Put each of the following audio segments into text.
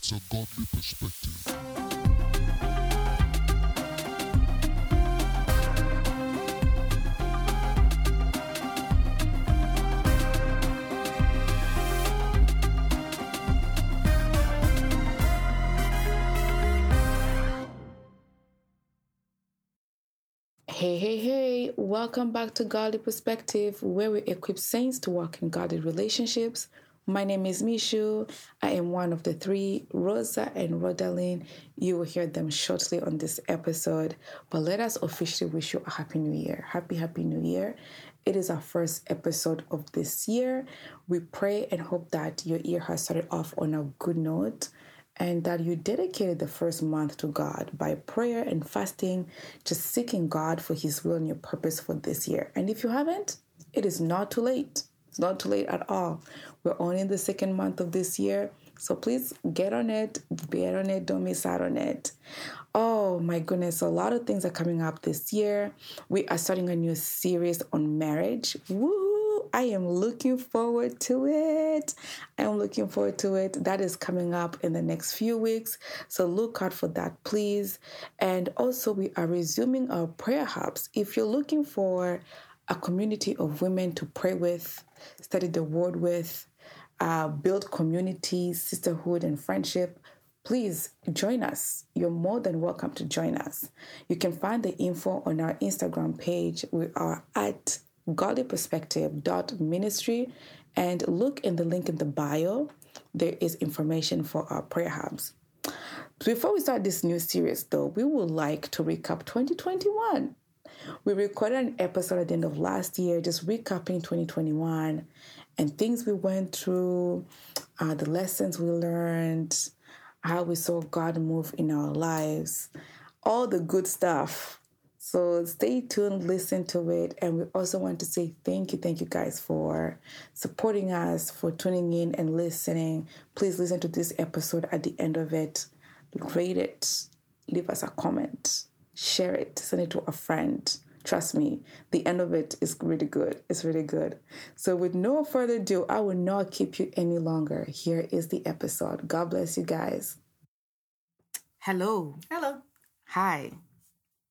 It's a godly perspective. Hey, hey, hey, welcome back to Godly Perspective, where we equip saints to walk in godly relationships. My name is Mishu. I am one of the three, Rosa and Rodalyn. You will hear them shortly on this episode, but let us officially wish you a happy new year. Happy, happy new year. It is our first episode of this year. We pray and hope that your year has started off on a good note and that you dedicated the first month to God by prayer and fasting, just seeking God for His will and your purpose for this year. And if you haven't, it is not too late. It's not too late at all. We're only in the second month of this year. So please get on it, get on it, don't miss out on it. Oh my goodness, a lot of things are coming up this year. We are starting a new series on marriage. Woo! I am looking forward to it. I am looking forward to it. That is coming up in the next few weeks. So look out for that, please. And also, we are resuming our prayer hubs. If you're looking for a community of women to pray with, study the word with, uh, build community, sisterhood, and friendship, please join us. You're more than welcome to join us. You can find the info on our Instagram page. We are at godlyperspective.ministry and look in the link in the bio. There is information for our prayer hubs. Before we start this new series, though, we would like to recap 2021. We recorded an episode at the end of last year, just recapping 2021 and things we went through, uh, the lessons we learned, how we saw God move in our lives, all the good stuff. So stay tuned, listen to it. And we also want to say thank you, thank you guys for supporting us, for tuning in and listening. Please listen to this episode at the end of it. Rate it, leave us a comment, share it, send it to a friend. Trust me, the end of it is really good. It's really good. So, with no further ado, I will not keep you any longer. Here is the episode. God bless you guys. Hello. Hello. Hi.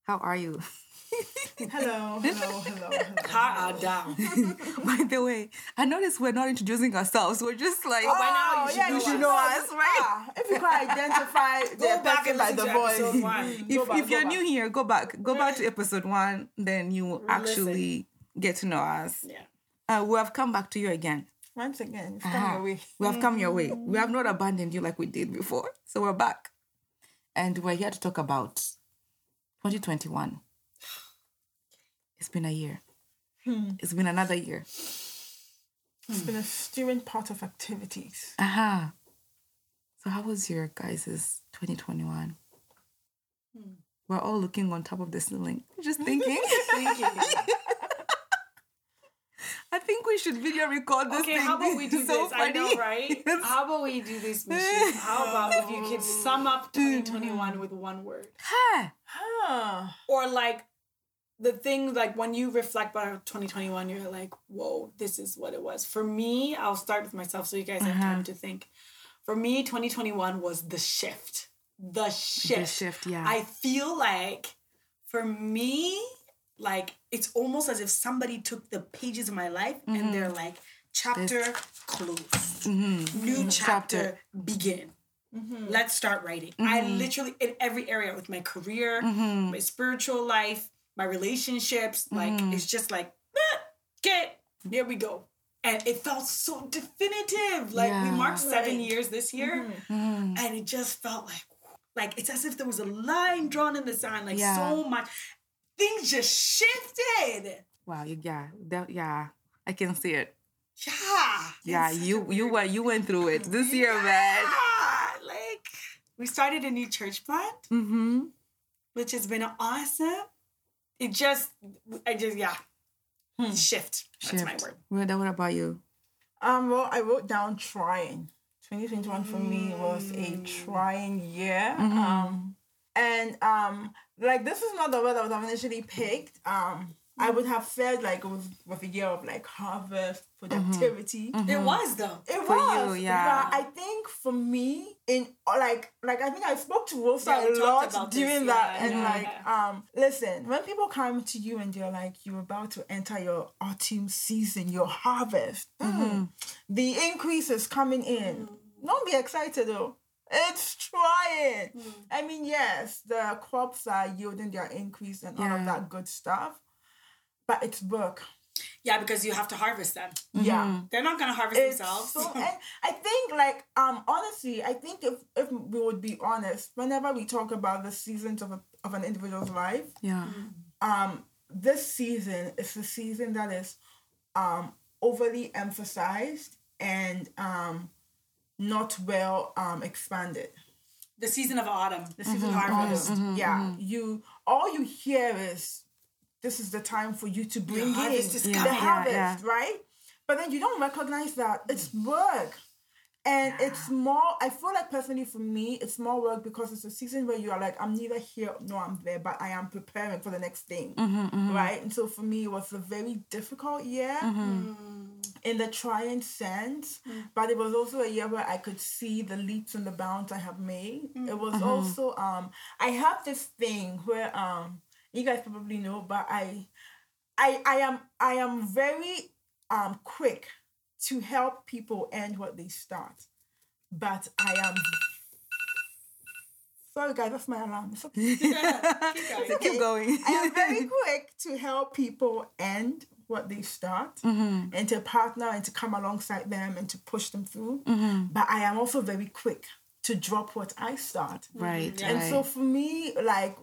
How are you? Hello. Hello. Hello. Hello. Are down. By the way, I noticed we're not introducing ourselves. We're just like, Oh, by now you should yeah, you should know us, right? Ah, if you can identify Go the back person and by the voice. If, back, if you're back. new here, go back. Go back to episode one. Then you will actually get to know us. Yeah. Uh, we have come back to you again. Once again, Aha. come your way. We have come your way. We have not abandoned you like we did before. So we're back. And we're here to talk about 2021. It's been a year. Hmm. It's been another year. It's been a stirring part of activities. Aha. So how was your guys' 2021? Hmm. We're all looking on top of the ceiling, just thinking. I think we should video record this Okay, thing. how about we do so this? I know, funny. right? How about we do this, Michelle? How about if you could sum up hmm. 2021 with one word? Huh. Huh. Or like the thing, like when you reflect about 2021, you're like, whoa, this is what it was. For me, I'll start with myself so you guys have time to think. For me, 2021 was the shift. The shift. the shift, yeah. I feel like for me, like it's almost as if somebody took the pages of my life and they're like, chapter closed, new chapter, Chapter. begin. Mm-hmm. Let's start writing. I literally in every area with my career, my spiritual life, my relationships, like it's just like, "Ah, okay, here we go. And it felt so definitive. Like we marked seven Right. years this year, and it just felt like like it's as if there was a line drawn in the sand, like Yeah. so much. Things just shifted. Wow, you, yeah, that, yeah, I can see it. Yeah. Yeah, you you weird- went you went through it this year, man. Yeah, Like we started a new church plant, Mm-hmm. which has been awesome. It just, I just, yeah, shift. That's my word. What, what about you? Um, well, I wrote down trying. 2021 for me was a trying year. Um, and um, like this is not the word I would have initially picked. Um, I would have said like it was, was a year of like harvest, productivity. It was though. It For was, you, yeah. But I think for me, in like, like I think I spoke to Rosa Yeah, a lot about this, during that, yeah, and yeah, like, um, listen, when people come to you and they're like, you're about to enter your autumn season, your harvest, mm, the increase is coming in. Don't be excited though. It's trying. I mean, yes, the crops are yielding their increase and all of that good stuff, but it's work. Yeah, because you have to harvest them. Yeah They're not gonna harvest it's themselves. so and I think like um honestly I think if if we would be honest whenever we talk about the seasons of a, of an individual's life Yeah. um this season is the season that is um overly emphasized and um not well um expanded the season of autumn. the season of harvest. autumn. Yeah, you all you hear is this is the time for you to bring in harvest is the. Yeah, harvest, yeah. right? But then you don't recognize that it's work. And it's more, I feel like personally for me, it's more work because it's a season where you are like, I'm neither here nor I'm there, but I am preparing for the next thing. Mm-hmm, mm-hmm. Right? And so for me, it was a very difficult year mm-hmm. in the trying sense, mm. but it was also a year where I could see the leaps and the bounds I have made. It was also um I have this thing where um you guys probably know, but I I I am I am very um quick to help people end what they start. But I am sorry guys, that's my alarm. It's okay. Keep going. Keep going. I am very quick to help people end what they start and to partner and to come alongside them and to push them through. But I am also very quick to drop what I start. Right. And right. so for me, like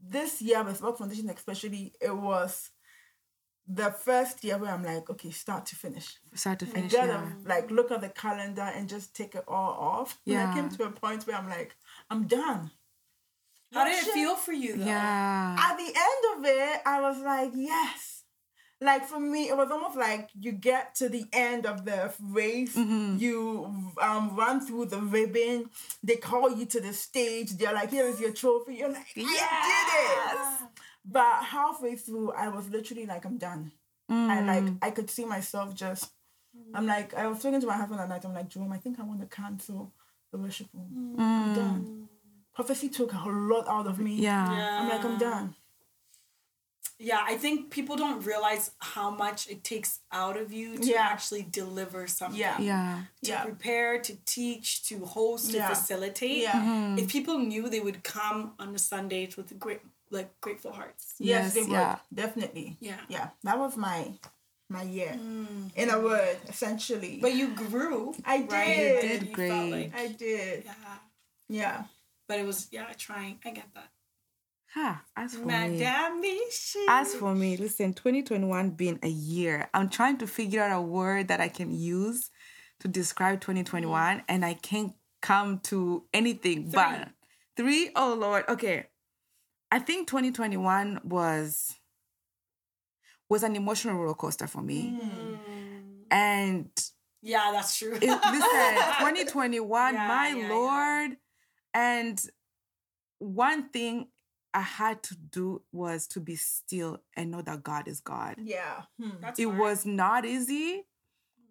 this year with Work Foundation, especially, it was the first year where I'm like, okay, start to finish. start to I finish. gotta Yeah. like look at the calendar and just take it all off. And I came to a point where I'm like, I'm done. How did it feel for you though? Yeah. At the end of it, I was like, yes. Like for me, it was almost like you get to the end of the race, mm-hmm. you um run through the ribbon, they call you to the stage, they're like, here is your trophy. You're like, I did it. But halfway through, I was literally like, I'm done. I mm. like I could see myself just I'm mm. like I was talking to my husband at night, I'm like, Jerome, I think I want to cancel the worship room. I'm mm. done. Prophecy took a lot out of me. Yeah. I'm like, I'm done. Yeah, I think people don't realize how much it takes out of you to Yeah. actually deliver something. Yeah. Yeah. To Yeah. prepare, to teach, to host, to Yeah. facilitate. Yeah. Mm-hmm. If people knew they would come on the Sundays with great like grateful hearts. Yes, Yes, they would. yeah. Definitely. Yeah. Yeah. That was my my year. Mm. In a word, essentially. But you grew. I right? did. You did felt great. like- I did. yeah. Yeah. But it was yeah, trying. I get that. Ha, as for me. Michi. As for me, listen, 2021 being a year, I'm trying to figure out a word that I can use to describe 2021, and I can't come to anything but three. Oh Lord, okay. I think 2021 was was an emotional roller coaster for me, hmm. and yeah, that's true. it, listen, 2021, Yeah, my yeah, yeah. lord. And one thing I had to do was to be still and know that God is God. Yeah. Hmm. It hard. was not easy,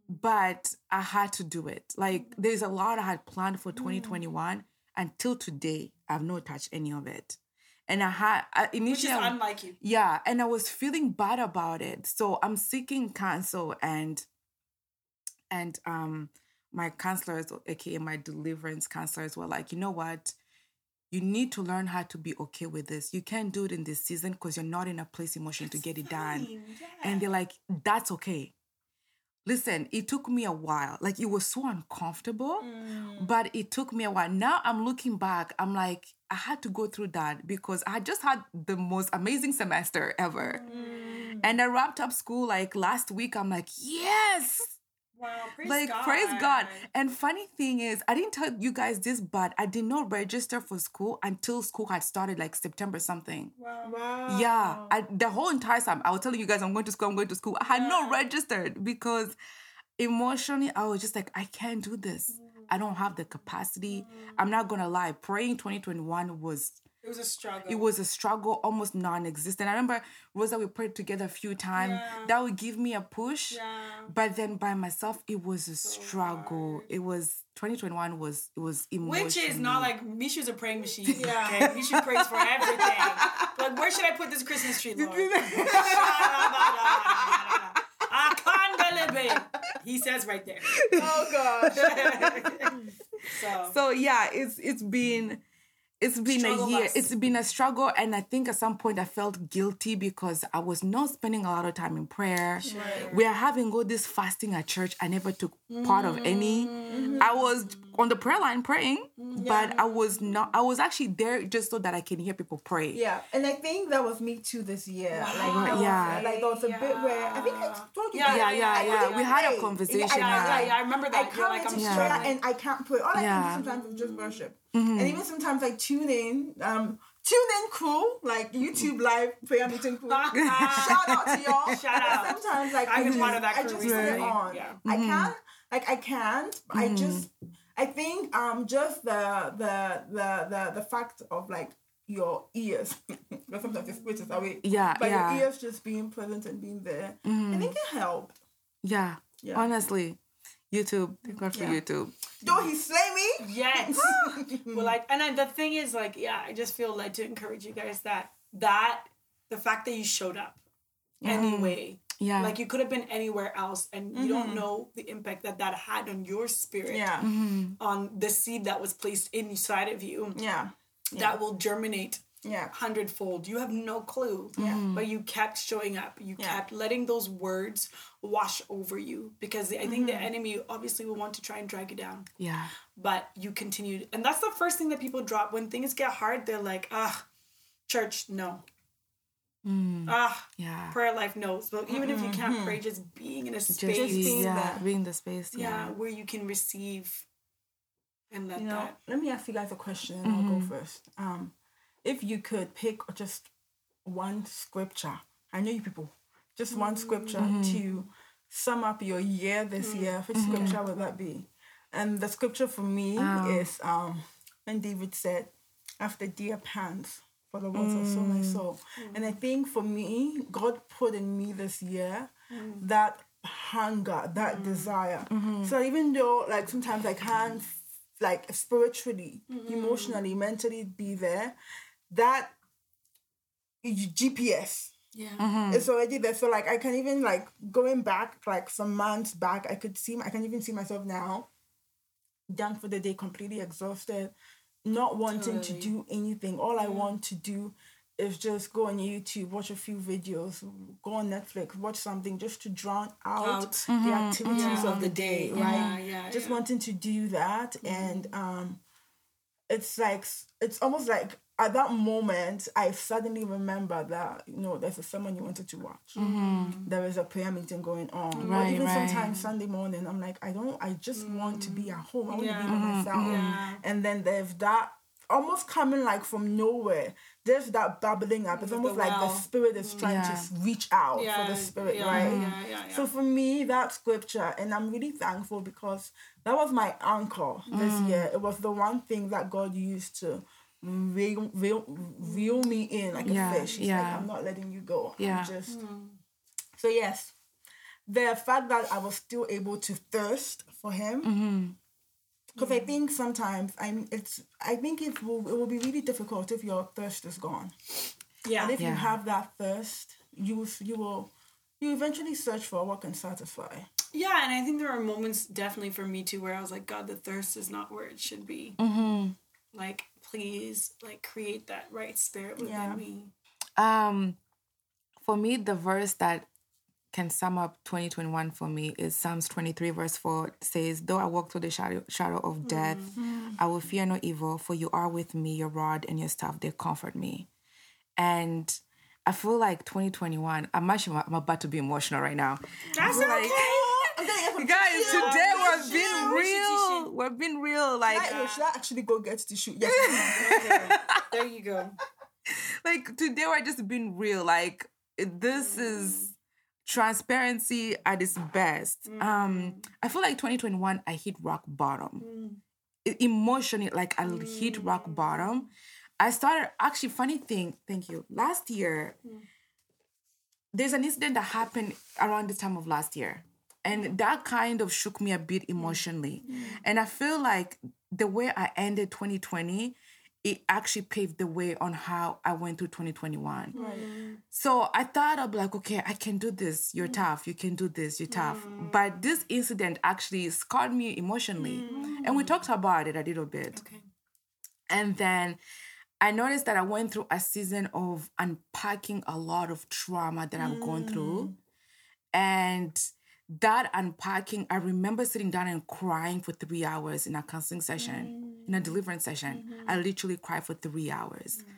but I had to do it. Like there's a lot I had planned for 2021 until today. I've not touched any of it. And I had I, which is initially unlike you. yeah, and I was feeling bad about it. So I'm seeking counsel and and um my counselors, aka my deliverance counselors, were like, you know what? You need to learn how to be okay with this. You can't do it in this season because you're not in a place emotion to get it done. Fine, And they're like, that's okay. Listen, it took me a while. Like it was so uncomfortable, mm. but it took me a while. Now I'm looking back, I'm like, I had to go through that because I just had the most amazing semester ever. Mm. And I wrapped up school like last week. I'm like, yes, Wow, praise like God. praise God. And funny thing is, I didn't tell you guys this, but I did not register for school until school had started like September something. Wow. Wow. Yeah, I, the whole entire time I was telling you guys I'm going to school, I'm going to school. I had not registered because emotionally I was just like, I can't do this. I don't have the capacity. Mm-hmm. I'm not gonna lie. Praying 2021 was It was a struggle. it was a struggle, almost non-existent. I remember Rosa, we prayed together a few times. Yeah. That would give me a push. Yeah. But then by myself, it was a struggle. It was 2021 was it was emotional. Which is not like Mishu's a praying machine. Yeah. Okay? Mishu prays for everything. Like, where should I put this Christmas tree, Lord? I can't believe it. He says right there. Oh gosh. So, so yeah, it's it's been it's been Struggle a year. bus. It's been a struggle, and I think at some point I felt guilty because I was not spending a lot of time in prayer. We are having all this fasting at church. I never took part of any. Mm-hmm. I was on the prayer line praying, but I was not. I was actually there just so that I can hear people pray. Yeah, and I think that was me too this year. Like, Right, was, yeah. like there was a bit where I think I told you. Yeah, yeah, yeah, yeah. We had a pray. conversation, I, yeah. yeah, yeah, I remember that. You're come like, I'm into Yeah. and I can't pray. All I Yeah. can do sometimes is just worship, Mm-hmm. and even sometimes I tune in. Um, tune in crew like YouTube live prayer meeting crew. Shout out to y'all. Shout out. Sometimes like I've I just, part of that I crew just put it on. Yeah. I can't like I can't. I just I think um just the the the the the fact of like your ears because sometimes the spirit is away. Yeah, But yeah. your ears just being present and being there. I think it helped. Yeah, Yeah. honestly, YouTube. Thank God for Yeah. YouTube. Though he slay me. Yes. well, like, and then the thing is, like, yeah, I just feel led to encourage you guys that that the fact that you showed up anyway, Yeah. like you could have been anywhere else, and you don't mm-hmm. know the impact that that had on your spirit, Yeah. Mm-hmm. on the seed that was placed inside of you, Yeah. that will germinate Yeah. hundredfold. You have no clue. But you kept showing up. You Yeah. kept letting those words wash over you because I think the enemy obviously will want to try and drag you down. Yeah. But you continue. And that's the first thing that people drop. When things get hard, they're like, ah, church, no. Ah, Yeah. prayer life, no. So even if you can't pray, just being in a Just space, be, yeah, there. being the space. yeah, Yeah. where you can receive and let You know, that. let me ask you guys a question and I'll go first. Um, if you could pick just one scripture, I know you people, just one scripture mm-hmm. to sum up your year this mm-hmm. year, which mm-hmm. scripture would that be? And the scripture for me um. is um, when David said, after deer pants for the water, so my mm. soul. And I think for me, God put in me this year mm. that hunger, that mm. desire. So even though like sometimes I can't like spiritually, emotionally, mentally be there, that GPS Yeah. it's already there. So like I can even like going back like some months back, I could see I can even see myself now done for the day, completely exhausted, not wanting to do anything. All I want to do is just go on YouTube, watch a few videos, go on Netflix, watch something just to drown out, Out. the mm-hmm. activities Yeah. of the mm-hmm. day, Yeah, right? yeah, yeah, just yeah. wanting to do that mm-hmm. and um it's like it's almost like at that moment I suddenly remember that you know there's a sermon you wanted to watch. There is a prayer meeting going on. or Mm-hmm. Right, even right. sometimes Sunday morning I'm like I don't I just want to be at home. I want Yeah. to be by myself. Yeah. And then there's that almost coming like from nowhere. There's that bubbling up. It's the almost like the spirit is trying Yeah. to reach out Yeah, for the spirit, yeah, right? yeah, yeah, yeah. So for me, that scripture, and I'm really thankful because that was my anchor this Mm. year. It was the one thing that God used to reel, reel, reel me in like Yeah, a fish. He's yeah. like, I'm not letting you go. Yeah. I'm just. So yes, the fact that I was still able to thirst for Him. Mm-hmm. Because I think sometimes I'm. It's. I think it will. It will be really difficult if your thirst is gone. Yeah. And if you have that thirst, you will- you will. You eventually search for what can satisfy. Yeah, and I think there are moments definitely for me too where I was like, God, the thirst is not where it should be. Mm-hmm. Like, please, like, create that right spirit within Yeah. me. Um, for me, the verse that can sum up 2021 for me is Psalms 23, verse 4 says, Though I walk through the shadow, shadow of death, I will fear no evil, for you are with me, your rod and your staff, they comfort me. And I feel like 2021, I'm actually I'm about to be emotional right now. That's Like- I'm gonna get some Guys, today we're Tissue. being real. We're being real. Like, Should I, should I actually go get tissue? Yes. There you go. like today we're just being real like this mm. is transparency at its best mm-hmm. um i feel like 2021 i hit rock bottom mm. E- emotionally like i hit rock mm. bottom I started actually funny thing. Thank you. Last year, there's an incident that happened around the time of last year, and that kind of shook me a bit mm. emotionally. Mm. And I feel like the way I ended 2020, it actually paved the way on how I went through 2021. So I thought be like, okay, I can do this. You're mm. tough. You can do this. You're tough. But this incident actually scarred me emotionally. And we talked about it a little bit. Okay. And then I noticed that I went through a season of unpacking a lot of trauma that I've gone through. And that unpacking, I remember sitting down and crying for three hours in a counseling session, in a mm. deliverance session. I mm-hmm. literally cried for three hours. Mm.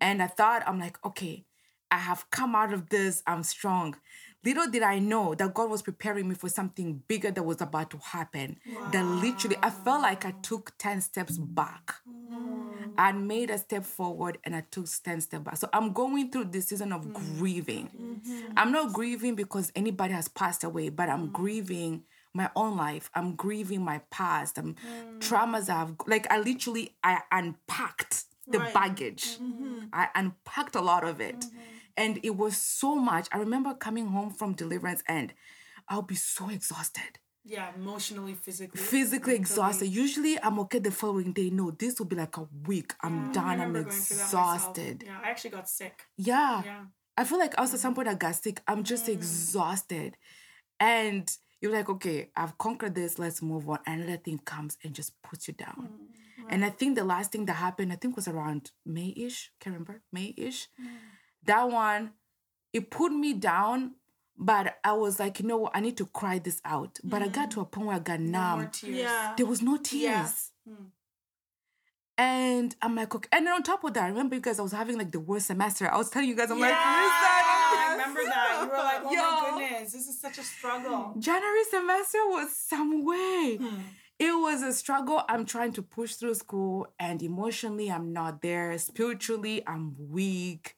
And I thought, I'm like, okay, I have come out of this. I'm strong. Little did I know that God was preparing me for something bigger that was about to happen. That literally, I felt like I took 10 steps back. Mm. I made a step forward and I took 10 steps back. So I'm going through this season of mm. grieving. Mm-hmm. I'm not grieving because anybody has passed away, but I'm mm. grieving my own life. I'm grieving my past. I'm traumas I've like I literally I unpacked the Right. baggage. Mm-hmm. I unpacked a lot of it. Mm-hmm. And it was so much. I remember coming home from deliverance and I'll be so exhausted Yeah, emotionally, physically. physically mentally. exhausted. Usually I'm okay the following day. No, this will be like a week. I'm I done. I'm remember going through that myself. exhausted. Yeah, I actually got sick. Yeah. Yeah. I feel like also at some mm-hmm. point I got sick. I'm just mm-hmm. exhausted. And you're like, okay, I've conquered this. Let's move on. And another thing comes and just puts you down. Mm, and I think the last thing that happened, I think was around May-ish. Can't remember. May-ish. Mm. That one, it put me down. But I was like, you know what? I need to cry this out. But I got to a point where I got No numb. more tears. Yeah. There was no tears. And I'm like, okay. And then on top of that, I remember you guys, I was having like the worst semester. I was telling you guys, I'm like, listen, I remember that. You were like, oh Yo. my goodness, this is such a struggle. January semester was some way. Hmm. It was a struggle. I'm trying to push through school, and emotionally, I'm not there. Spiritually, I'm weak.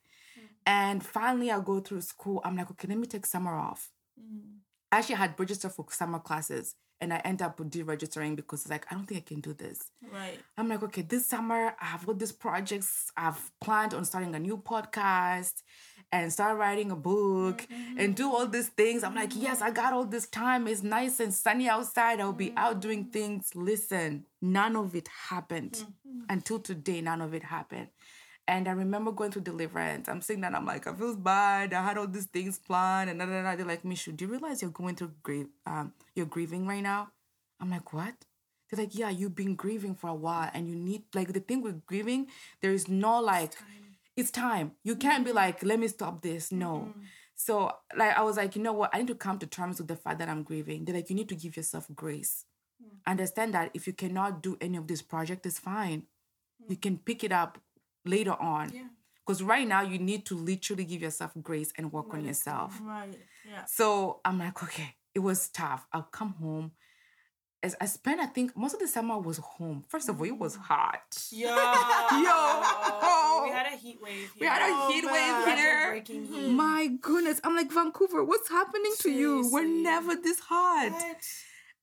And finally, I go through school. I'm like, okay, let me take summer off. Mm. I actually had registered for summer classes, and I end up deregistering because it's like, I don't think I can do this. Right. I'm like, okay, this summer I have all these projects. I've planned on starting a new podcast and start writing a book and do all these things. I'm like, yes, I got all this time. It's nice and sunny outside. I'll be out doing mm. things. Listen, none of it happened mm-hmm. until today. None of it happened. And I remember going to deliverance. I'm sitting there, I'm like, I feel bad. I had all these things planned, and da, da, da. they're like, Mishu, do you realize you're going through grief? Um, you're grieving right now. I'm like, what? They're like, yeah, you've been grieving for a while, and you need like the thing with grieving. There is no like, it's time. You can't be mm-hmm. like, let me stop this. No. Mm-hmm. So like, I was like, you know what? I need to come to terms with the fact that I'm grieving. They're like, you need to give yourself grace. Understand that if you cannot do any of this project, it's fine. You mm. can pick it up later on. Yeah. Because right now you need to literally give yourself grace and work on yourself. Right. Yeah. So I'm like, okay, it was tough. I'll come home. As I spent, I think most of the summer I was home. First of all, it was mm. hot. Yo. Yo. We had a heat wave here. We had a Oh, heat man. wave here. Heat. My goodness. I'm like, Vancouver, what's happening to you? We're never this hot. What?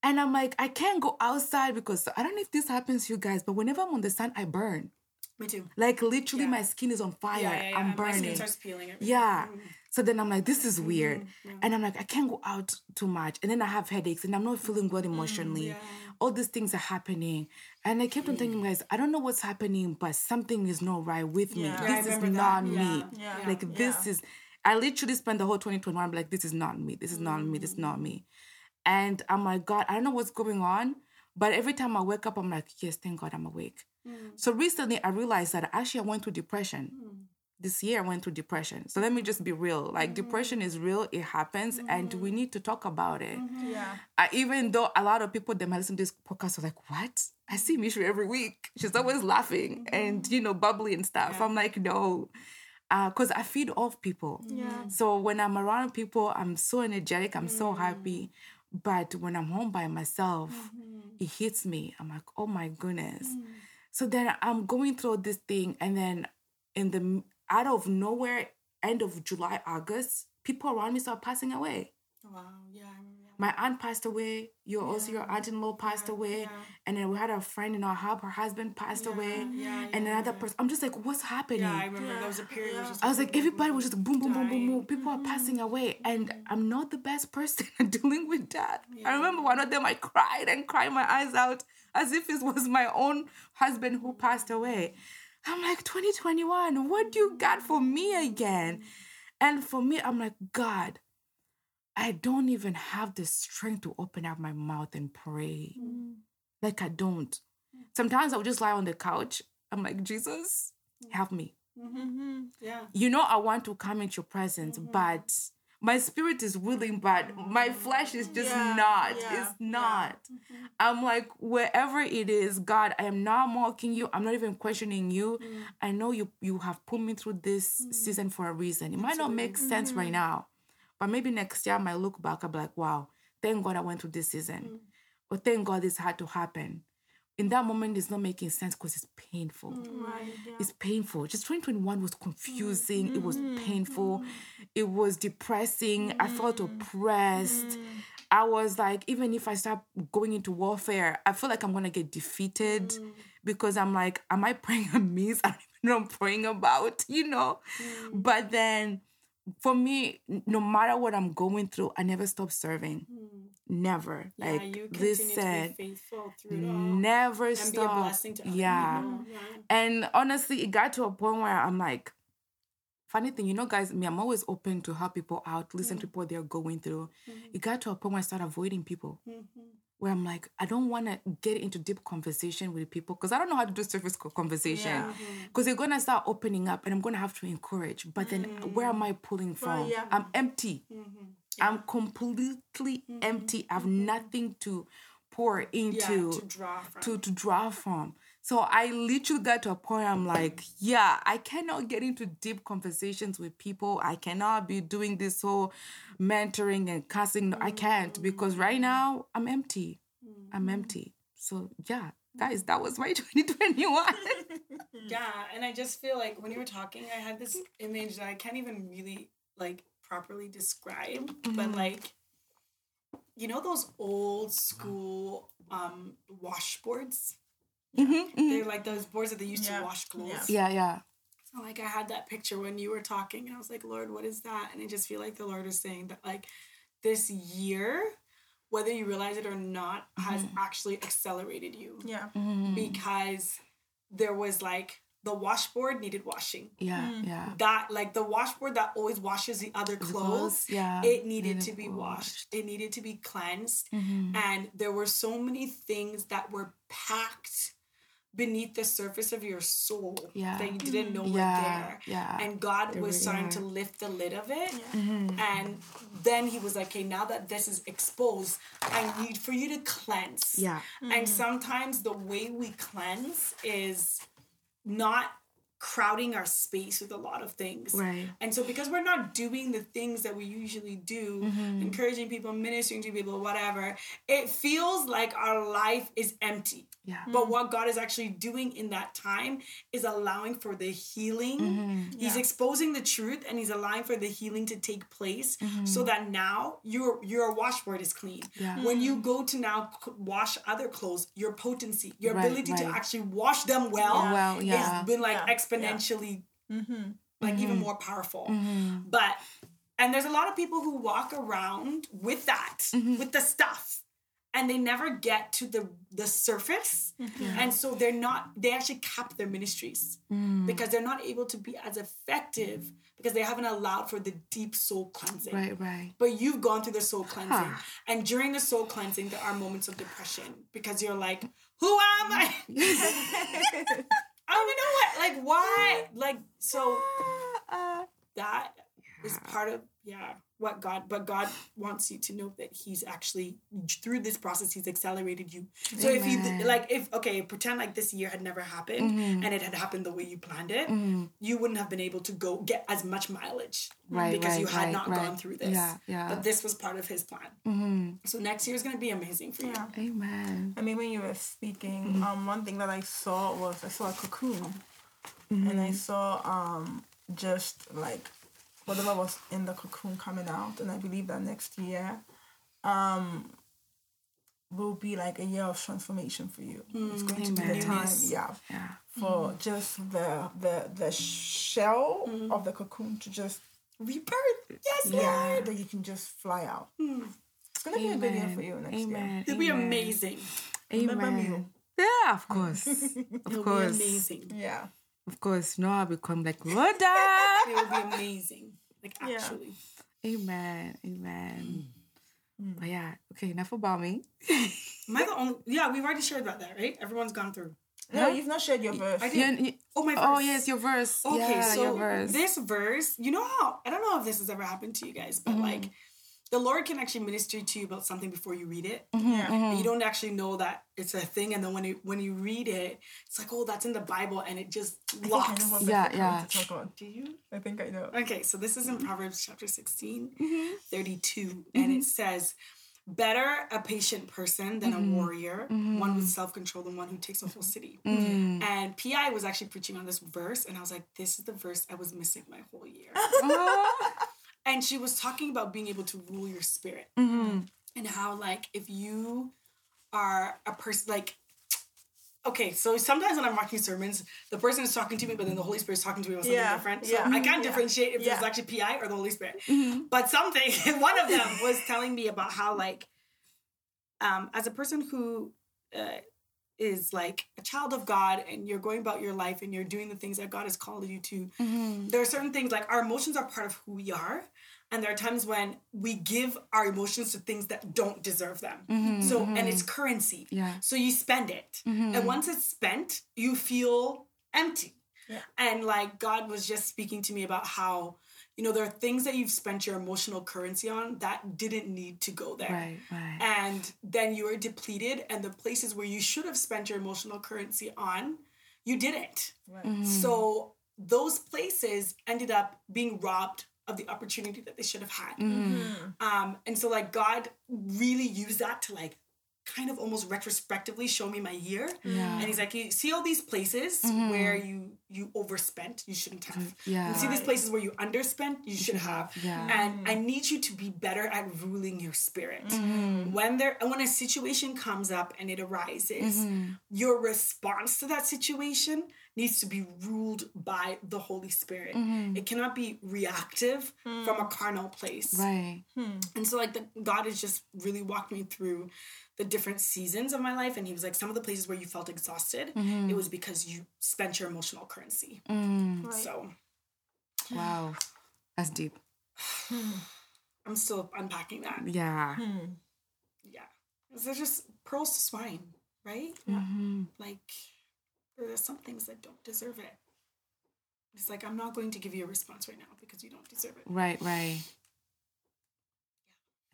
And I'm like, I can't go outside because I don't know if this happens to you guys, but whenever I'm on the sun, I burn. Me too. Like literally, Yeah. my skin is on fire. Yeah, yeah, yeah. I'm burning. My skin starts peeling. Yeah. Mm. So then I'm like, this is weird. Mm-hmm. And I'm like, I can't go out too much. And then I have headaches and I'm not feeling good emotionally. Mm, yeah. All these things are happening. And I kept on thinking, guys, I don't know what's happening, but something is not right with me. This is not that. me. Like, this is, I literally spent the whole 2021 like, this is not me. This is not me. This is not me. And I'm like, God, I don't know what's going on. But every time I wake up, I'm like, yes, thank God I'm awake. Mm. So recently I realized that actually I went through depression. Mm. This year I went through depression. So let me just be real. Like mm-hmm. depression is real, it happens, and we mm-hmm. need to talk about it. Mm-hmm. Yeah. I, even though a lot of people that might listen to this podcast are like, what? I see Mishu every week. She's always laughing and you know, bubbly and stuff. I'm like, no. Uh, because I feed off people. Yeah. So when I'm around people, I'm so energetic, I'm so happy. Mm. But when I'm home by myself, it hits me. I'm like, oh my goodness. So then I'm going through this thing, and then in the out of nowhere, end of July, August, people around me start passing away. Wow. Yeah. I remember my aunt passed away. Your also your aunt-in-law passed away, and then we had a friend in our hub. Her husband passed away, yeah, and another person. I'm just like, what's happening? Yeah, I remember there was a period was I was like, everybody was just boom, boom, boom, boom, boom. People are mm-hmm. passing away, and mm-hmm. I'm not the best person at dealing with that. I remember one of them, I cried and cried my eyes out as if it was my own husband who passed away. I'm like, 2021, what do you got for me again? And for me, I'm like, God, I don't even have the strength to open up my mouth and pray. Mm. Like, I don't. Sometimes I'll just lie on the couch. I'm like, Jesus, mm. help me mm-hmm. yeah. you know I want to come into your presence, mm-hmm. but my spirit is willing, but my flesh is just Yeah, not. yeah, it's not. Mm-hmm. I'm like, wherever it is, God, I am not mocking you. I'm not even questioning you. Mm. I know you you have put me through this mm. season for a reason. It might not make sense right mm-hmm. now, but maybe next year I might look back, I'll be like, wow, thank God I went through this season. Mm. Or thank God this had to happen. In that moment, it's not making sense because it's painful mm. Right. Yeah. it's painful. Just 2021 was confusing. It was mm-hmm. painful. Mm-hmm. It was depressing. I felt mm-hmm. oppressed. Mm. I was like, even if I start going into warfare, I feel like I'm gonna get defeated mm. because I'm like, am I praying amiss? I don't even know what I'm praying about, you know? But then for me, no matter what I'm going through, I never stop serving. Hmm. Never. Yeah, like you this said, to be faithful through never And stop. be a blessing to yeah. people. Mm-hmm. Yeah. And honestly, it got to a point where I'm like, funny thing, you know, guys, me, I'm always open to help people out, listen hmm. to what they're going through. Hmm. It got to a point where I started avoiding people. Mm-hmm. Where I'm like, I don't want to get into deep conversation with people because I don't know how to do surface co- conversation. Yeah. Because they're gonna start opening up, and I'm gonna have to encourage. But then, where am mm. I pulling from? yeah. I'm empty. Mm-hmm. I'm completely empty. I have mm-hmm. nothing to pour into Yeah, to draw from. to, to draw from. So I literally got to a point I'm like, yeah, I cannot get into deep conversations with people. I cannot be doing this whole mentoring and casting. I can't because right now I'm empty. I'm empty. So yeah, guys, that was my 2021. Yeah, and I just feel like when you were talking, I had this image that I can't even really like properly describe, Mm-hmm. but like, you know, those old school um washboards. Mm-hmm, mm-hmm. They're like those boards that they used Yeah, to wash clothes. yeah. yeah, yeah. So like I had that picture when you were talking, and I was like, Lord, what is that? And I just feel like the Lord is saying that like this year, whether you realize it or not, has mm-hmm. actually accelerated you Yeah. because there was like the washboard needed washing. Yeah, mm. yeah. That like the washboard that always washes the other clothes, clothes, yeah, it needed needed to be washed. It needed to be cleansed, Mm-hmm. and there were so many things that were packed beneath the surface of your soul Yeah. that you didn't know Yeah, were there. yeah. And God was really starting are. to lift the lid of it. Mm-hmm. And then he was like, okay, now that this is exposed, I need for you to cleanse. Yeah. And sometimes the way we cleanse is not crowding our space with a lot of things. Right. And so because we're not doing the things that we usually do, Mm-hmm. encouraging people, ministering to people, whatever, it feels like our life is empty. Yeah. But what God is actually doing in that time is allowing for the healing. Mm-hmm. He's exposing the truth and he's allowing for the healing to take place Mm-hmm. so that now your your washboard is clean. Yeah. When you go to now wash other clothes, your potency, your Right, ability to actually wash them well, Well, yeah. has been like Yeah. Exponentially like Mm-hmm. even more powerful. But and there's a lot of people who walk around with that, Mm-hmm. with the stuff. And they never get to the the surface, and so they're not. They actually cap their ministries Mm. because they're not able to be as effective because they haven't allowed for the deep soul cleansing. Right, right. But you've gone through the soul cleansing, Huh. and during the soul cleansing, there are moments of depression because you're like, "Who am I? I don't even know what. Like, why? Like, so Uh, that is part of yeah what god but god wants you to know that he's actually through this process he's accelerated you so if you like if okay pretend like this year had never happened Mm-hmm. and it had happened the way you planned it you wouldn't have been able to go get as much mileage Right, because you had right, not right. gone through this Yeah, yeah. but this was part of his plan Mm-hmm. so next year is going to be amazing for you Yeah. Amen. I mean, when you were speaking, um, one thing that I saw was I saw a cocoon, and I saw um just like whatever was in the cocoon coming out, and I believe that next year, um will be like a year of transformation for you. it's mm, going to be Amen. the time, yeah, Yeah. for mm-hmm. just the the the shell mm-hmm. of the cocoon to just Rebirth. Yes, yeah, Lord. that you can just fly out. Mm. It's gonna be a good year for you next year. It'll be Amen. amazing. Remember Amen. me. Yeah, of course. It'll of course. be amazing. Yeah. Of course. No, I'll become like Rhoda. It will be amazing. Like Yeah. actually. Amen. Amen. But yeah, okay, enough about me. Am I the only? Yeah, we've already shared about that, right? Everyone's gone through. No, you've not shared your verse. I did. Yeah, y- Oh my. oh yes, your verse. Okay, yeah, so your verse. this verse, you know how I don't know if this has ever happened to you guys, but Mm-hmm. like the Lord can actually minister to you about something before you read it. Mm-hmm. And you don't actually know that it's a thing, and then when you when you read it, it's like, oh, that's in the Bible, and it just I think I locks. what Yeah, verse you're going yeah. to talk on. Do you? I think I know. Okay, so this is in Proverbs chapter 16, Mm-hmm. 32, and it says, Better a patient person than Mm-hmm. a warrior, one with self control than one who takes a whole city. And PI was actually preaching on this verse, and I was like, This is the verse I was missing my whole year. and she was talking about being able to rule your spirit Mm-hmm. and how, like, if you are a person, like, okay, so sometimes when I'm watching sermons, the person is talking to me, but then the Holy Spirit is talking to me about something Yeah, different. So yeah, I can't yeah, differentiate if yeah. there's actually PI or the Holy Spirit. Mm-hmm. But something, one of them was telling me about how, like, um, as a person who uh, is like a child of God and you're going about your life and you're doing the things that God has called you to, Mm-hmm. there are certain things like our emotions are part of who we are. And there are times when we give our emotions to things that don't deserve them. So, and it's currency. Mm-hmm. Yeah. So you spend it. And once it's spent, you feel empty. Yeah. And like God was just speaking to me about how, you know, there are things that you've spent your emotional currency on that didn't need to go there. Right, right. And then you are depleted, and the places where you should have spent your emotional currency on, you didn't. Right. So those places ended up being robbed of the opportunity that they should have had. Um, and so like God really used that to like kind of almost retrospectively show me my year. Yeah. And he's like, you see all these places where you you overspent, you shouldn't have. Yeah. You see these places where you underspent, you should have. Yeah. And I need you to be better at ruling your spirit. Mm-hmm. When there when a situation comes up and it arises, Mm-hmm. your response to that situation needs to be ruled by the Holy Spirit. Mm-hmm. It cannot be reactive from a carnal place. Right. And so like the, God has just really walked me through the different seasons of my life and he was like some of the places where you felt exhausted Mm-hmm. it was because you spent your emotional currency. Mm. So Wow. That's deep. I'm still unpacking that. Yeah. Yeah. They're just pearls to swine, right? Mm-hmm. Like there are some things that don't deserve it. It's like I'm not going to give you a response right now because you don't deserve it. Right, right.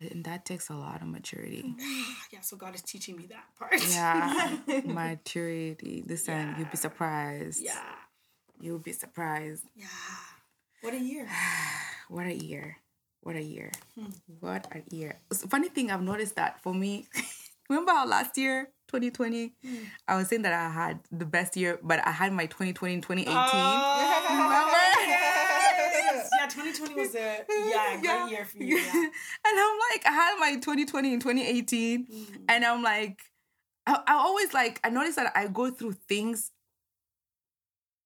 And that takes a lot of maturity. Yeah, so God is teaching me that part. Yeah. maturity. Listen, you'll Yeah. be surprised. Yeah. You'll be surprised. Yeah. What a year. What a year. What a year. Hmm. What a year. Funny thing, I've noticed that for me, remember how last year, 2020, Hmm. I was saying that I had the best year, but I had my 2020 and 2018. Oh. 2020 was a yeah, great Yeah. year for you. Yeah. and I'm like, I had my 2020 and 2018, mm. and I'm like, I, I always like, I noticed that I go through things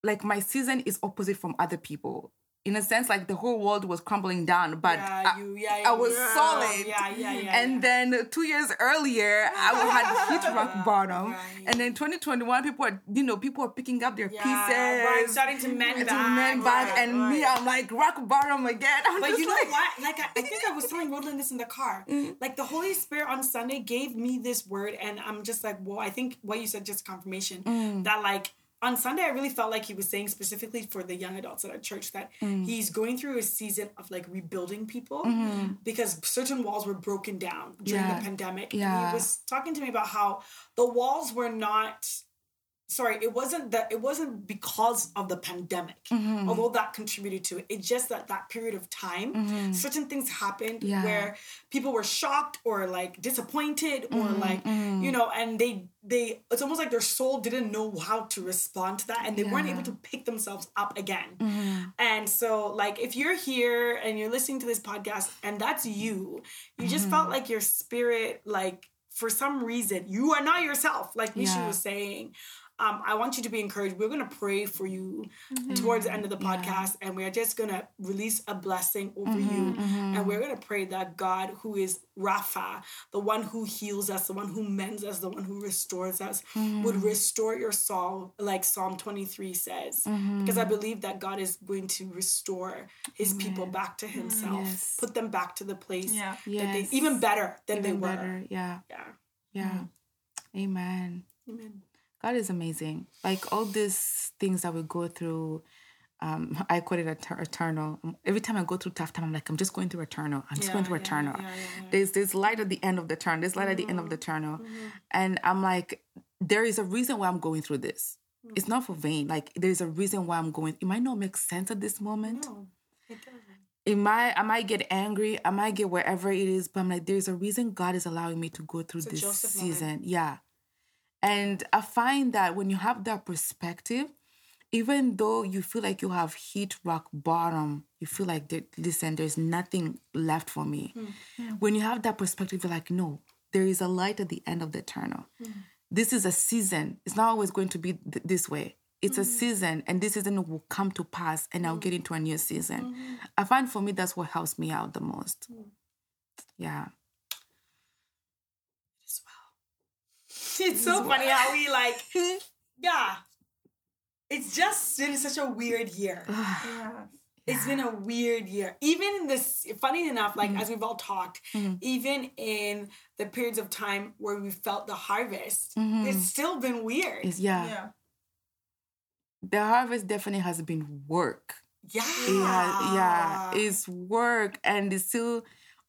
like my season is opposite from other people. In a sense, like the whole world was crumbling down, but yeah, I, you, yeah, I was yeah. solid. Yeah, yeah, yeah. and then two years earlier, I had hit rock bottom. Right. And then 2021, people are, you know, people are picking up their pieces. right, starting to mend to back. mend back, right, and me. I'm like rock bottom again. I'm But you know like, what? Like I, I think I was telling Roland this in the car. Mm. Like the Holy Spirit on Sunday gave me this word, and I'm just like, well, I think what you said just confirmation Mm. that like on Sunday I really felt like he was saying specifically for the young adults at our church that Mm. he's going through a season of like rebuilding people Mm-hmm. because certain walls were broken down during Yeah. the pandemic. And Yeah. he was talking to me about how the walls were not sorry, it wasn't that it wasn't because of the pandemic, Mm-hmm. although that contributed to it. It's just that that period of time, certain things happened Mm-hmm. Yeah. where people were shocked or like disappointed or Mm-hmm, like you know, and they they it's almost like their soul didn't know how to respond to that, and they weren't able to pick themselves up again. Mm-hmm. And so, like, if you're here and you're listening to this podcast, and that's you, you just felt Mm-hmm. like your spirit, like for some reason, you are not yourself, like Misha Yeah. was saying. Um, I want you to be encouraged. We're gonna pray for you Mm-hmm. towards the end of the podcast, and we are just gonna release a blessing over Mm-hmm, you. And we're gonna pray that God, who is Rapha, the one who heals us, the one who mends us, the one who restores us, Mm-hmm. would restore your soul, like Psalm 23 says. Because I believe that God is going to restore his people back to himself, Yes. put them back to the place Yeah. that they even better than they were. better. Yeah. Yeah. Yeah. Amen. Amen. God is amazing. Like all these things that we go through, um, I call it et- eternal. Every time I go through tough time, I'm like, I'm just going through eternal. I'm just Yeah, going through yeah, eternal. yeah. There's this light at the end of the tunnel. There's light at the end of the tunnel, mm-hmm, mm-hmm. and I'm like, there is a reason why I'm going through this. Mm. It's not for vain. Like there's a reason why I'm going. It might not make sense at this moment. No, it doesn't. It might. I might get angry. I might get wherever it is. But I'm like, there's a reason God is allowing me to go through a this Joseph moment. season. Yeah. And I find that when you have that perspective, even though you feel like you have hit rock bottom, you feel like, listen, there's nothing left for me. Hmm, when you have that perspective, you're like, no, there is a light at the end of the tunnel. Hmm. This is a season. It's not always going to be th- this way. It's a hmm. season, and this season will come to pass, and I'll get into a new season. I find for me that's what helps me out the most. Yeah. as well. It's so funny how we like, yeah. It's just been such a weird year. Yeah. It's been a weird year. Even in this, funny enough, like mm-hmm. as we've all talked, mm-hmm. even in the periods of time where we felt the harvest, mm-hmm. it's still been weird. It's, yeah. Yeah. The harvest definitely has been work. yeah. It has, yeah, it's work and it's still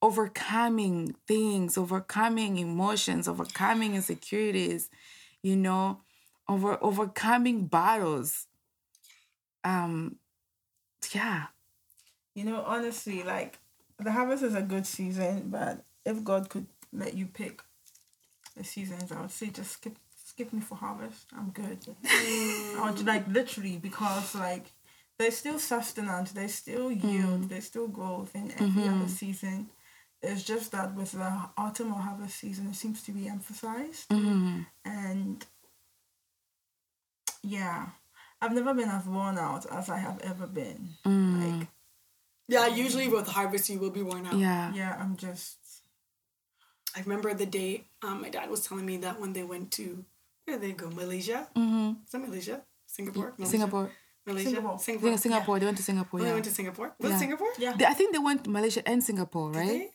overcoming things, overcoming emotions, overcoming insecurities, you know, over overcoming battles. Um yeah. You know, honestly, like the harvest is a good season, but if God could let you pick the seasons, I would say just skip skip me for harvest. I'm good. Mm. I would like literally because like there's still sustenance, there's still yield, mm. there's still growth in every other mm-hmm. season. It's just that with the autumn or harvest season, it seems to be emphasized. And yeah, I've never been as worn out as I have ever been. Like, Yeah, usually with harvest, you will be worn out. Yeah. yeah, I'm just I remember the day um, my dad was telling me that when they went to, where did they go? Malaysia? Mm-hmm. Is that Malaysia? Singapore? Malaysia? Singapore. Malaysia? Singapore. Singapore. Yeah, They went to Singapore. Oh, they went to Singapore? Was Yeah. it Singapore? yeah. They- I think they went to Malaysia and Singapore, right?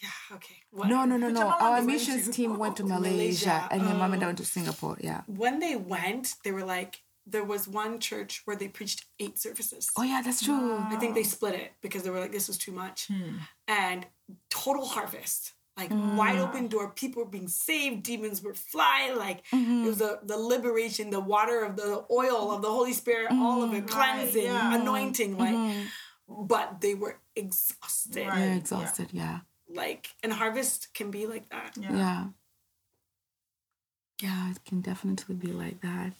They? Yeah, okay. No, no, no, no. Whichever one Our missions to. team went to Malaysia. Malaysia, and your mom and dad went to Singapore. Yeah. When they went, they were like, there was one church where they preached eight services. Oh yeah, that's true. I think they split it because they were like, this was too much. Hmm. And total harvest. Like wide open door, people were being saved, demons were flying. Like Mm-hmm. it was the, the liberation, the water of the oil of the Holy Spirit, all of it, cleansing, yeah. anointing. Like, Mm-hmm. but they were exhausted. Right. They're yeah. exhausted. Yeah. Like, and harvest can be like that. Yeah. Yeah. Yeah, it can definitely be like that.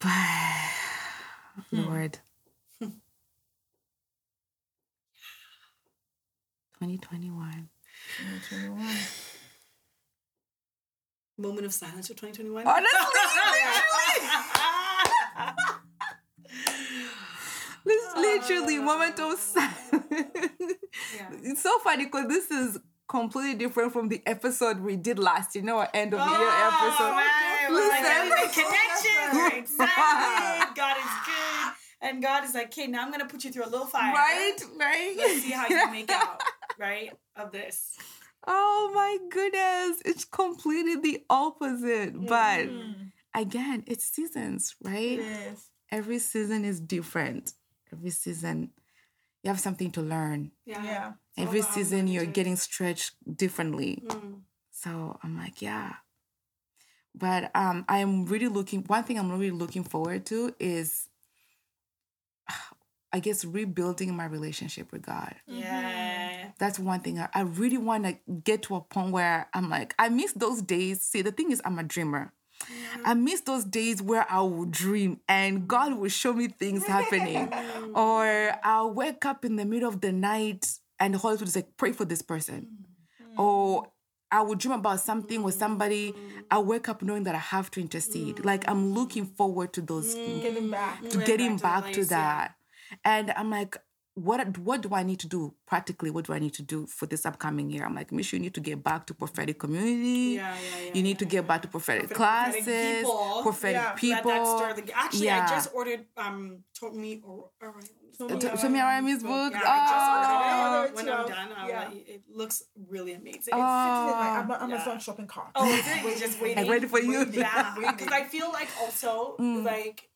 But hmm. Lord. Hmm. 2021. 21. Moment of silence for 2021. Honestly, This literally moment of silence. It's so funny because this is completely different from the episode we did last, you know, our end of the year oh, episode. Right. Like, Listen. "We're connections. Excited. God is good. And God is like, okay, now I'm going to put you through a little fire. Right, right. Let's see how you make out, right, of this. Oh my goodness. It's completely the opposite. Mm-hmm. But again, it's seasons, right? Yes. Every season is different. Every season, you have something to learn. Yeah. Yeah. Every season, you're getting stretched differently. Mm. So I'm like, yeah. but um, I am really looking. One thing I'm really looking forward to is, I guess, rebuilding my relationship with God. Yeah. That's one thing I, I really want to get to a point where I'm like, I miss those days. See, the thing is, I'm a dreamer. I miss those days where I would dream and God will show me things happening. or I'll wake up in the middle of the night and the Holy Spirit is like, pray for this person. Mm. Or I would dream about something with somebody. I wake up knowing that I have to intercede. Mm. Like I'm looking forward to those mm. Getting back. to getting back to back to place, yeah. that. And I'm like, what what do I need to do practically? What do I need to do for this upcoming year? I'm like, Mish, you need to get back to prophetic community. Yeah, yeah, yeah, you need to get back to prophetic Prophetic classes, people. prophetic Yeah, people. Let that stir the. Actually, yeah. I just ordered um told me or or Told To- Show me Arami's book. Yeah, I just Oh. ordered it. When I'm Oh. done, I'll Yeah. let you, it looks really amazing. Oh. It's sitting in my Am- Yeah. Amazon shopping cart. Oh, is it? We're just waiting. I'm ready for you. Yeah, because I feel like also Mm. like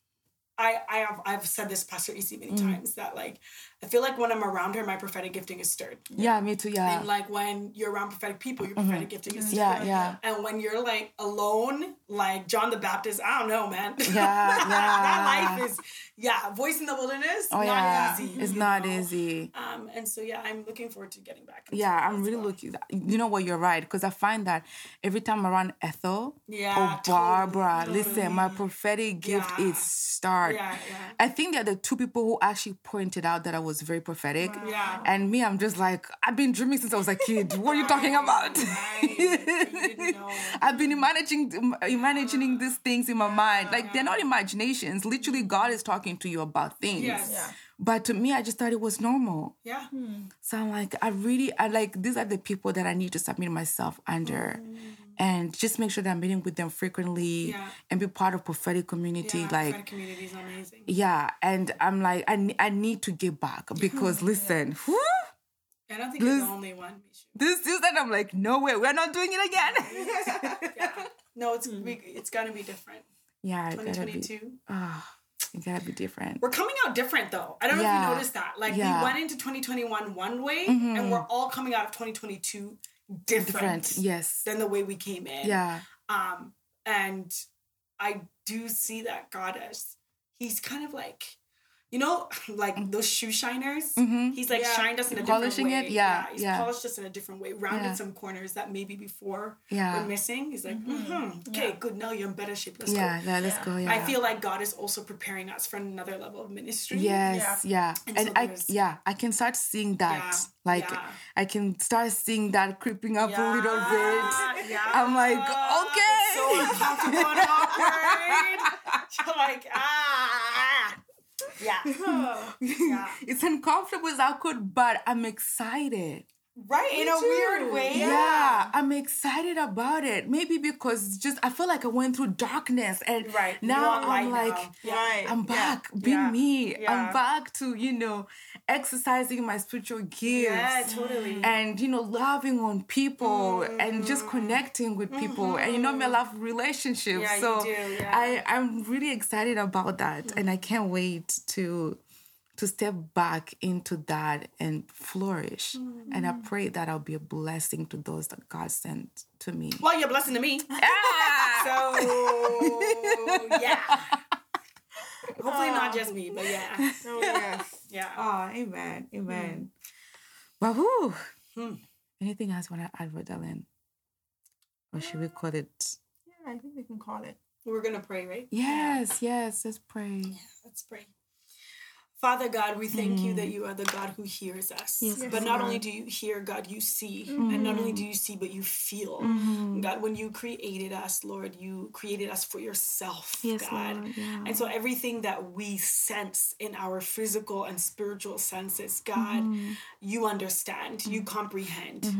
I I have I've said this Pastor Isi many Mm. times that like I feel like when I'm around her, my prophetic gifting is stirred. Yeah, me too. Yeah, And like when you're around prophetic people, your prophetic gifting is stirred. Mm-hmm. yeah, yeah. And when you're like alone, like John the Baptist, I don't know, man. Yeah, yeah. that life is yeah, voice in the wilderness. Oh not yeah, easy. it's not know? easy. Um, and so yeah, I'm looking forward to getting back. Yeah, I'm really well. looking. You know what? You're right because I find that every time around Ethel Yeah, or totally, Barbara, listen, my prophetic gift Yeah. is start. Yeah, yeah. I think they're the two people who actually pointed out that I was very prophetic. Yeah. And me, I'm just like, I've been dreaming since I was a kid. What are you talking about? Right. You didn't know. I've been imagining imagining these things in my mind. Like they're not imaginations. Literally, God is talking to you about things. Yes. Yeah. But to me, I just thought it was normal. Yeah. Hmm. So I'm like, I really, I like, these are the people that I need to submit myself under. Mm. And just make sure that I'm meeting with them frequently Yeah. and be part of prophetic community. Yeah, like, prophetic community is amazing. yeah. And I'm like, I, I need to get back because listen, whew, I don't think you're the only one. This season, I'm like, no way, we're not doing it again. Yeah. No, it's we, it's gonna be different. yeah, it gotta be, 2022. ah, it gotta be different. We're coming out different though. I don't know if you noticed that. Like Yeah. Mm-hmm. we went into 2021 one way, and we're all coming out of 2022 different, Different, yes. than the way we came in. Yeah, Um, and I do see that God as he's kind of like, you know, like those shoe shiners. He's like Yeah. shined us in a Polishing different it? way. Yeah, he's yeah. polished us in a different way, rounded Yeah. some corners that maybe before Yeah. were missing. He's like, mm-hmm. okay, good. Now you're in better shape. Let's yeah, go. yeah, let's go. Yeah. I feel like God is also preparing us for another level of ministry. Yes, yeah. And And, so I there's- yeah, I can start seeing that. Yeah, Like yeah. I can start seeing that creeping up a little bit. yeah. I'm like, okay. It's so uncomfortable and awkward. You're like, ah. Yeah. yeah. it's uncomfortable as I could, but I'm excited. Right? In a weird way. Yeah. I'm excited about it. Maybe because just I feel like I went through darkness and Right. Now I'm like now. Yeah. Right. I'm Yeah. back being Yeah. me. Yeah. I'm back to, you know, exercising my spiritual gifts. Yeah, totally. and you know loving on people and just Mm-hmm. connecting with people and you know me I love relationships Yeah, so yeah. I I'm really excited about that and I can't wait to to step back into that and flourish and I pray that I'll be a blessing to those that God sent to me Well, you're a blessing to me. Ah! So, yeah. Hopefully not just me, but yeah. Oh, yes. Yeah. oh amen amen well whew. Hmm. anything else you want to add Rodalyn or should we call it Yeah, I think we can call it. We're going to pray, right? Yes, yes, let's pray. Yeah, Let's pray. Father God, we thank you that mm-hmm. you are the God who hears us. Yes, but not only do you hear, God, you see. And not only do mm-hmm. you see, but you feel. Mm-hmm. God, when you created us, Lord, you created us for yourself, Yes, God. Lord, yeah. And so everything that we sense in our physical and spiritual senses, God, you understand, you comprehend,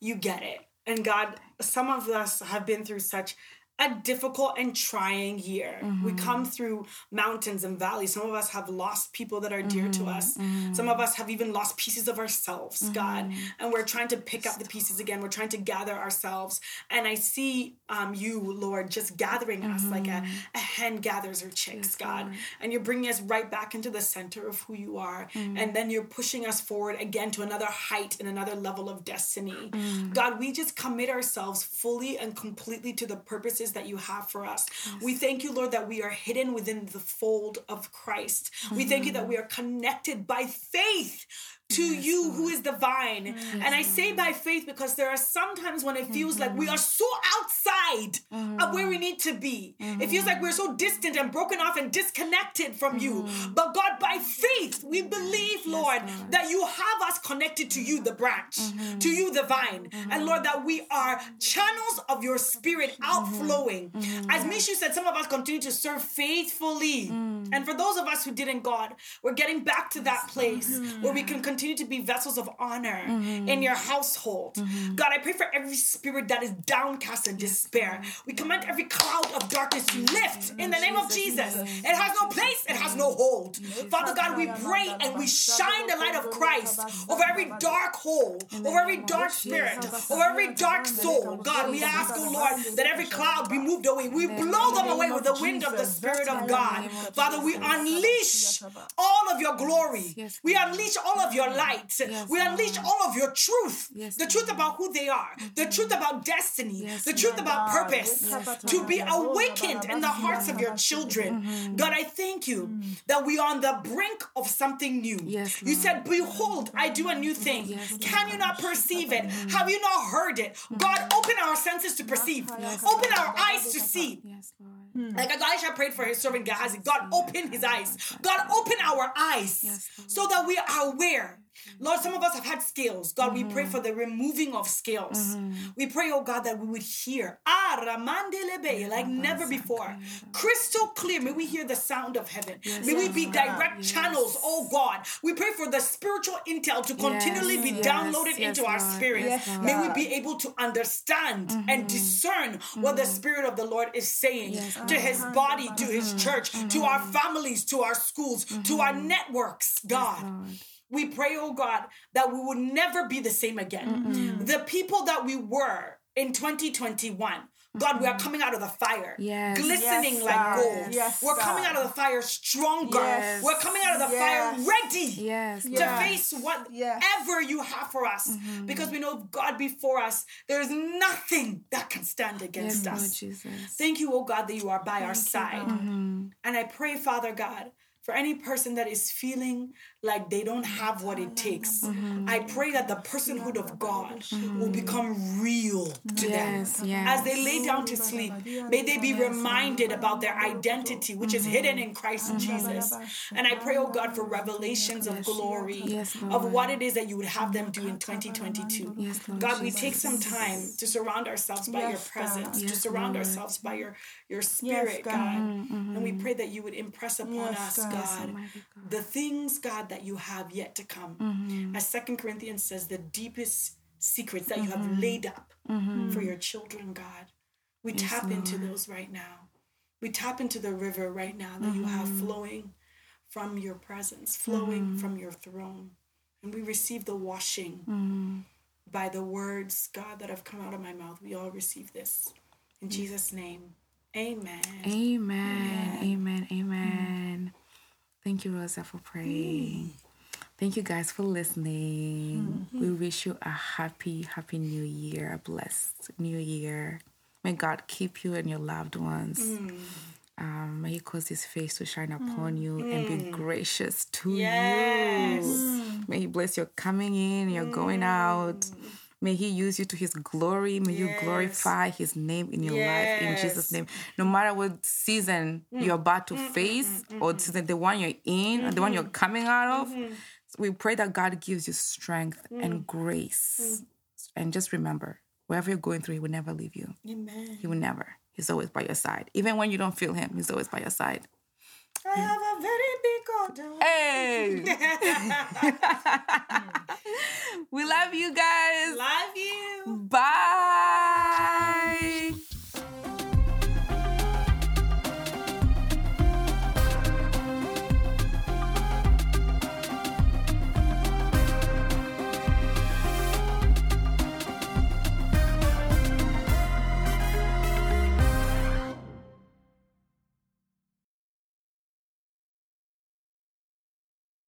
you get it. And God, some of us have been through such a difficult and trying year. We mm-hmm. come through mountains and valleys. Some of us have lost people that are dear to mm-hmm. us. Mm-hmm. Some of us have even lost pieces of ourselves, God. And we're trying to pick up the pieces again. We're trying to gather ourselves. And I see um, you, Lord, just gathering us like a, a hen gathers her chicks, God. And you're bringing us right back into the center of who you are. And then you're pushing us forward again to another height and another level of destiny. God, we just commit ourselves fully and completely to the purposes that you have for us. We thank you, Lord, that we are hidden within the fold of Christ. We thank you that mm-hmm. we are connected by faith to mm-hmm. you who is the vine. Mm-hmm. and I say by faith because there are sometimes when it feels like we mm-hmm. are so outside of where we need to be. It feels like we're so distant and broken off and disconnected from you. But God, by faith, we believe, Lord, that you have us connected to you, the branch, to you, the vine. And Lord, that we are channels of your spirit outflowing. As Mishu said, some of us continue to serve faithfully. Mm. And for those of us who didn't, God, we're getting back to that place where we can continue to be vessels of honor in your household. God, I pray for every spirit that is downcast and despair. We command every cloud of darkness to lift in the name of Jesus. It has no place, it has no hold. Father God, we pray and we shine the light of Christ over every dark hole, over every dark spirit, over every dark soul. God, we ask, oh Lord, that every cloud be moved away. We blow them away with the wind of the Spirit of God. Father, we unleash all of your glory. We unleash all of your light. We unleash all of your truth. The truth about who they are, the truth about destiny, the truth about purpose, to be awakened in the hearts of your children. God, I thank you that we are on the brink of something new. Yes, You said, Behold, I do a new thing. Can you not perceive it? Have you not heard it? God, open our senses to perceive, open our eyes to see. Yes, Lord. Hmm. Like Elisha prayed for his servant Gehazi, God, open his eyes. God, open our eyes Yes, so that we are aware. Mm-hmm. Lord, some of us have had scales. God, we pray for the removing of scales. We pray, oh God, that we would hear ah, ramandelebe, like never before. Crystal clear. May we hear the sound of heaven. May we be direct channels, oh God. We pray for the spiritual intel to continually be downloaded into our Lord. spirit. Yes, May we be able to understand and discern what the Spirit of the Lord is saying to His body, to His church, to our families, to our schools, to our networks, God. Lord. We pray, oh God, that we would never be the same again. The people that we were in 2021. God, we are coming out of the fire, Yes. glistening Yes, like gold. Yes, We're coming out of the fire stronger. Yes. We're coming out of the Yes. fire ready Yes. to Yes. face whatever Yes. you have for us mm-hmm. because we know God before us there's nothing that can stand Yes, against Lord us Jesus. thank you oh God that you are by our side mm-hmm. and I pray Father God for any person that is feeling like they don't have what it takes I pray that the personhood of God will become real to Yes, them. Yes. as they lay down to sleep may they be reminded about their identity which is hidden in Christ Jesus. And I pray oh God for revelations of glory Yes, of what it is that you would have them do in 2022. Yes, God, we take some time to surround ourselves by your presence, to surround ourselves by your your spirit, God. God. Mm-hmm. And we pray that you would impress upon Yes, us, God. God, God. the things, God, that you have yet to come. Mm-hmm. As Second Corinthians says, the deepest secrets that you have mm-hmm. laid up for your children, God. We tap into those right now. We tap into the river right now that you have flowing from your presence, flowing from your throne. And we receive the washing by the words, God, that have come out of my mouth. We all receive this. In Jesus' name, amen. Amen. Amen. Mm. Amen. Thank you, Rosa, for praying. Mm. Thank you guys for listening. Mm-hmm. We wish you a happy, happy new year, a blessed new year. May God keep you and your loved ones. Mm. Um, may He cause His face to shine upon you and be gracious to Yes. you. May He bless your coming in, your going out. May He use you to His glory. May you glorify His name in your life in Jesus' name. No matter what season mm. you're about to mm, mm, face, or season the one you're in, or the one you're mm-hmm. coming out of, mm-hmm. we pray that God gives you strength and grace. And just remember, wherever you're going through, He will never leave you. Amen. He will never. He's always by your side. Even when you don't feel Him, He's always by your side. I mm. have a very big order. Hey. we love you guys. Love you. Bye.